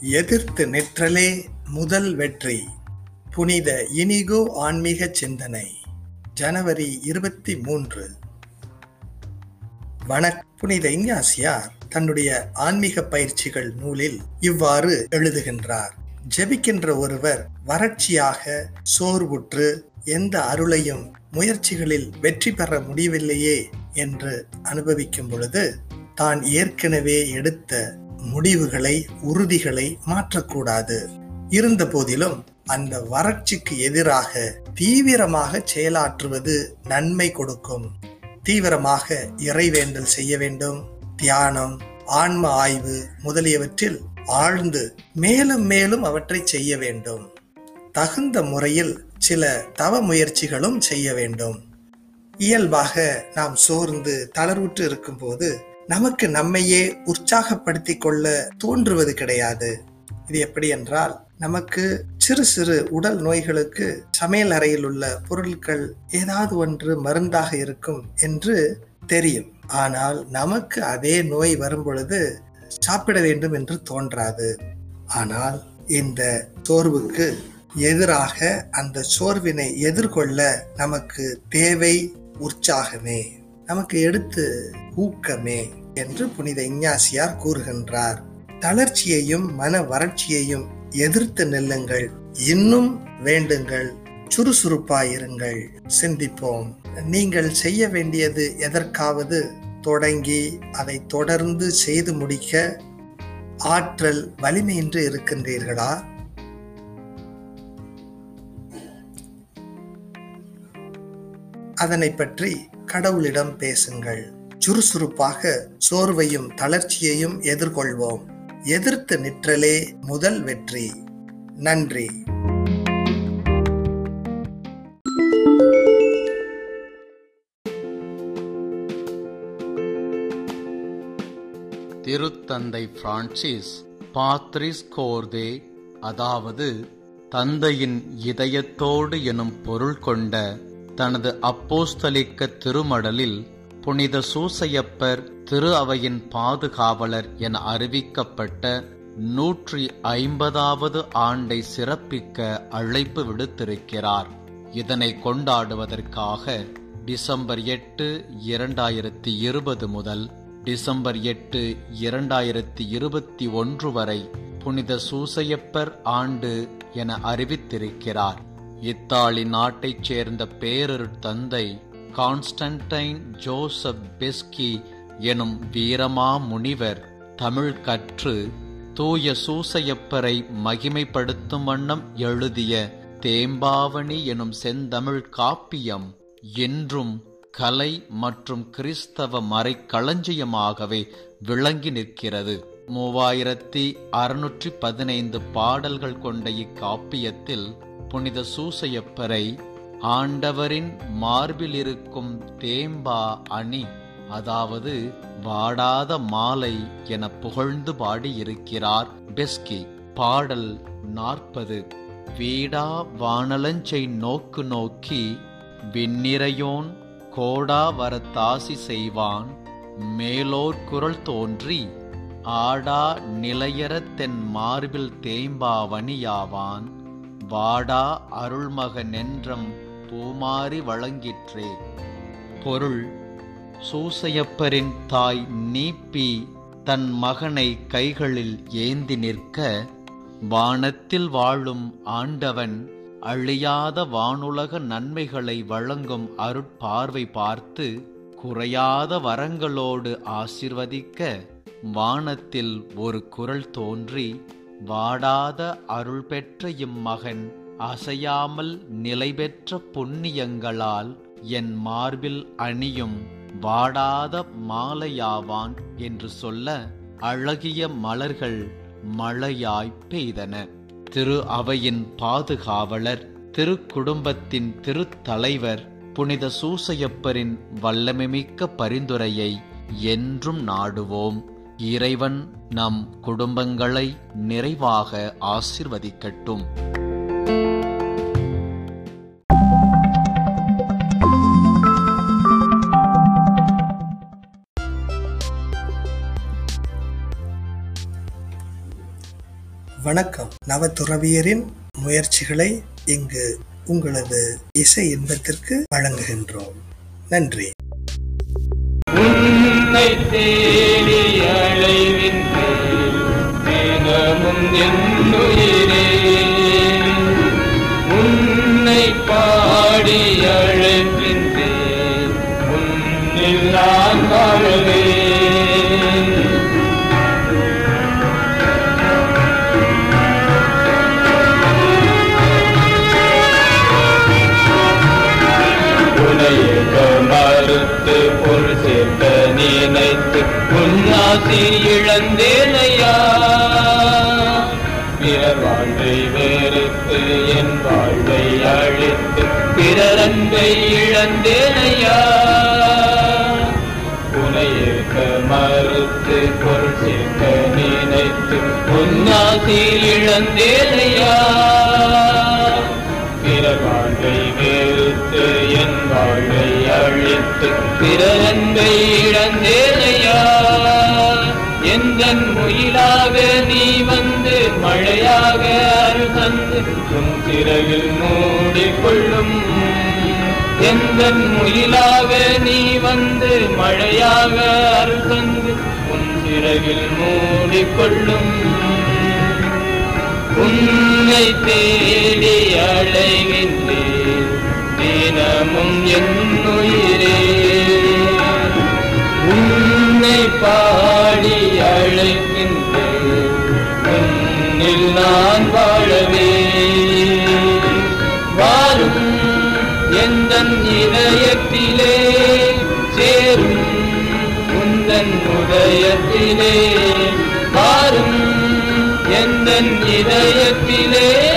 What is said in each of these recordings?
எதிர்த்து நிற்றலே முதல் வெற்றி. புனித இனிகோ ஆன்மீக சிந்தனை. ஜனவரி இருபத்தி மூன்று. வணக் புனித இஞ்ஞாசியார் தன்னுடைய ஆன்மீக பயிற்சிகள் நூலில் இவ்வாறு எழுதுகின்றார். ஜெபிக்கின்ற ஒருவர் வறட்சியாக சோர்வுற்று எந்த அருளையும் முயற்சிகளில் வெற்றி பெற முடியவில்லையே என்று அனுபவிக்கும் பொழுது தான் ஏற்கனவே எடுத்த முடிவுகளை உறுதிகளை மாற்றக்கூடாது. இருந்த போதிலும் அந்த வறட்சிக்கு எதிராக தீவிரமாக செயலாற்றுவது நன்மை கொடுக்கும். தீவிரமாக இறைவேண்டல் செய்ய வேண்டும். தியானம் ஆன்ம ஆய்வு முதலியவற்றில் ஆழ்ந்து மேலும் மேலும் அவற்றை செய்ய வேண்டும். தகுந்த முறையில் சில தவ முயற்சிகளும் செய்ய வேண்டும். இயல்பாக நாம் சோர்ந்து தளர்வுற்று இருக்கும்போது நமக்கு நம்மையே உற்சாகப்படுத்தி கொள்ள தோன்றுவது கிடையாது. இது எப்படி என்றால் நமக்கு சிறு சிறு உடல் நோய்களுக்கு சமையல் அறையில் உள்ள பொருட்கள் ஏதாவது ஒன்று மருந்தாக இருக்கும் என்று தெரியும். ஆனால் நமக்கு அதே நோய் வரும் பொழுது சாப்பிட வேண்டும் என்று தோன்றாது. ஆனால் இந்த சோர்வுக்கு எதிராக அந்த சோர்வினை எதிர்கொள்ள நமக்கு தேவை உற்சாகமே. நமக்கு எடுத்து ஊக்கமே என்று புனித இஞ்ஞாசியார் கூறுகின்றார். தளர்ச்சியையும் மன வறட்சியையும் எதிர்த்து நெல்லுங்கள். இன்னும் வேண்டுங்கள். சுறுசுறுப்பாயிருங்கள். சிந்திப்போம். நீங்கள் செய்ய வேண்டியது எதற்காவது தொடங்கி அதை தொடர்ந்து செய்து முடிக்க ஆற்றல் வலிமையின்றி இருக்கின்றீர்களா? அதனை பற்றி கடவுளிடம் பேசுங்கள். சுறுசுறுப்பாக சோர்வையும் தளர்ச்சியையும் எதிர்கொள்வோம். எதிர்த்து நிற்றலே முதல் வெற்றி. நன்றி. திருத்தந்தை பிரான்சிஸ் பாத்ரிஸ் கோர்தே அதாவது தந்தையின் இதயத்தோடு எனும் பொருள் கொண்ட தனது அப்போஸ்தலிக்க திருமடலில் புனித சூசையப்பர் திரு அவையின் பாதுகாவலர் என அறிவிக்கப்பட்ட நூற்றி ஐம்பதாவது ஆண்டை சிறப்பிக்க அழைப்பு விடுத்திருக்கிறார். இதனை கொண்டாடுவதற்காக டிசம்பர் எட்டு இரண்டாயிரத்தி இருபது முதல் டிசம்பர் எட்டு இரண்டாயிரத்தி இருபத்தி ஒன்று வரை புனித சூசையப்பர் ஆண்டு என அறிவித்திருக்கிறார். இத்தாலி நாட்டைச் சேர்ந்த பேரரு தந்தை கான்ஸ்டன்டைன் ஜோசப் பெஸ்கி எனும் வீரமா முனிவர் தமிழ் கற்று தூய சூசையப்பரை மகிமைப்படுத்தும் வண்ணம் எழுதிய தேம்பாவணி எனும் செந்தமிழ் காப்பியம் என்றும் கலை மற்றும் கிறிஸ்தவ மறைக்களஞ்சியமாகவே விளங்கி நிற்கிறது. மூவாயிரத்தி அறுநூற்றி பதினைந்து பாடல்கள் கொண்ட இக்காப்பியத்தில் புனித சூசையப்பரை ஆண்டவரின் மார்பில் இருக்கும் தேம்பா அணி அதாவது வாடாத மாலை என புகழ்ந்து பாடியிருக்கிறார் பெஸ்கி. பாடல் நாற்பது. வீடா வானலஞ்சை நோக்கு நோக்கி விண்ணிறையோன் கோடா வரத்தாசி செய்வான் மேலோர் குரல் தோன்றி ஆடா நிலையற தென் மார்பில் தேம்பாவணியாவான் வாடா அருள்மக நென்றம் பூமாரி வழங்கிற்றே. பொருள் சூசையப்பரின் தாய் நீப்பி தன் மகனை கைகளில் ஏந்தி நிற்க வானத்தில் வாழும் ஆண்டவன் அழியாத வானுலக நன்மைகளை வழங்கும் அருட்பார்வை பார்த்து குறையாத வரங்களோடு ஆசிர்வதிக்க வானத்தில் ஒரு குரல் தோன்றி வாடாத அருள் பெற்ற இம்மகன் அசையாமல் நிலை பெற்ற புண்ணியங்களால் என் மார்பில் அணியும் வாடாத மாலையாவான் என்று சொல்ல அழகிய மலர்கள் மழையாய் பெய்தன. திரு அவையின் பாதுகாவலர் திருக்குடும்பத்தின் திருத்தலைவர் புனித சூசையப்பரின் வல்லமைமிக்க பரிந்துரையை என்றும் நாடுவோம். இறைவன் நம் குடும்பங்களை நிறைவாக ஆசிர்வதிக்கட்டும். வணக்கம். நவதுறவியரின் முயற்சிகளை இங்கு உங்களது இசை இன்பத்திற்கு வழங்குகின்றோம். நன்றி. உன்னை தேடி அழைவின்றேன் தினமும் என்னுயிரே உன்னை பாடி அழைக்கின்றேன். உன்னில் நான் வாழுவேன். மறுத்து பொருள் சேர்த்த நினைத்து உன்னாசி இழந்தேனையா? பிறர் வாழ்வை வெறுத்து என் வாழ்வை அழித்து பிறர் பிறரன்பை இழந்தேனையா? உனையேற்க மறுத்து பொருள் சேர்க்க நினைத்து உன்னாசி இழந்தேனையா? பிற வாழ்வை வெறுத்து என் வாழ்வை அழித்து பிற அன்பை இழந்தேனையா? எந்தன் முயிலாக நீ வந்து மழையாக அருள் தந்து உன் சிறகில் மூடிக்கொள்ளும். எந்தன் முயிலாக நீ வந்து மழையாக அருள் தந்து உன் சிறகில் மூடிக்கொள்ளும். உன்னை தேடி அழை என்னுயிரே. உன்னை பாடி அழைக்கின்றேன். நான் வாழவே. வாழும் எந்த இதயத்திலே சேரும் உந்தன் உதயத்திலே. வாரும் எந்த இதயத்திலே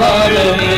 பாடி அழைக்கின்றேன் உன்னில் நான் வாழவே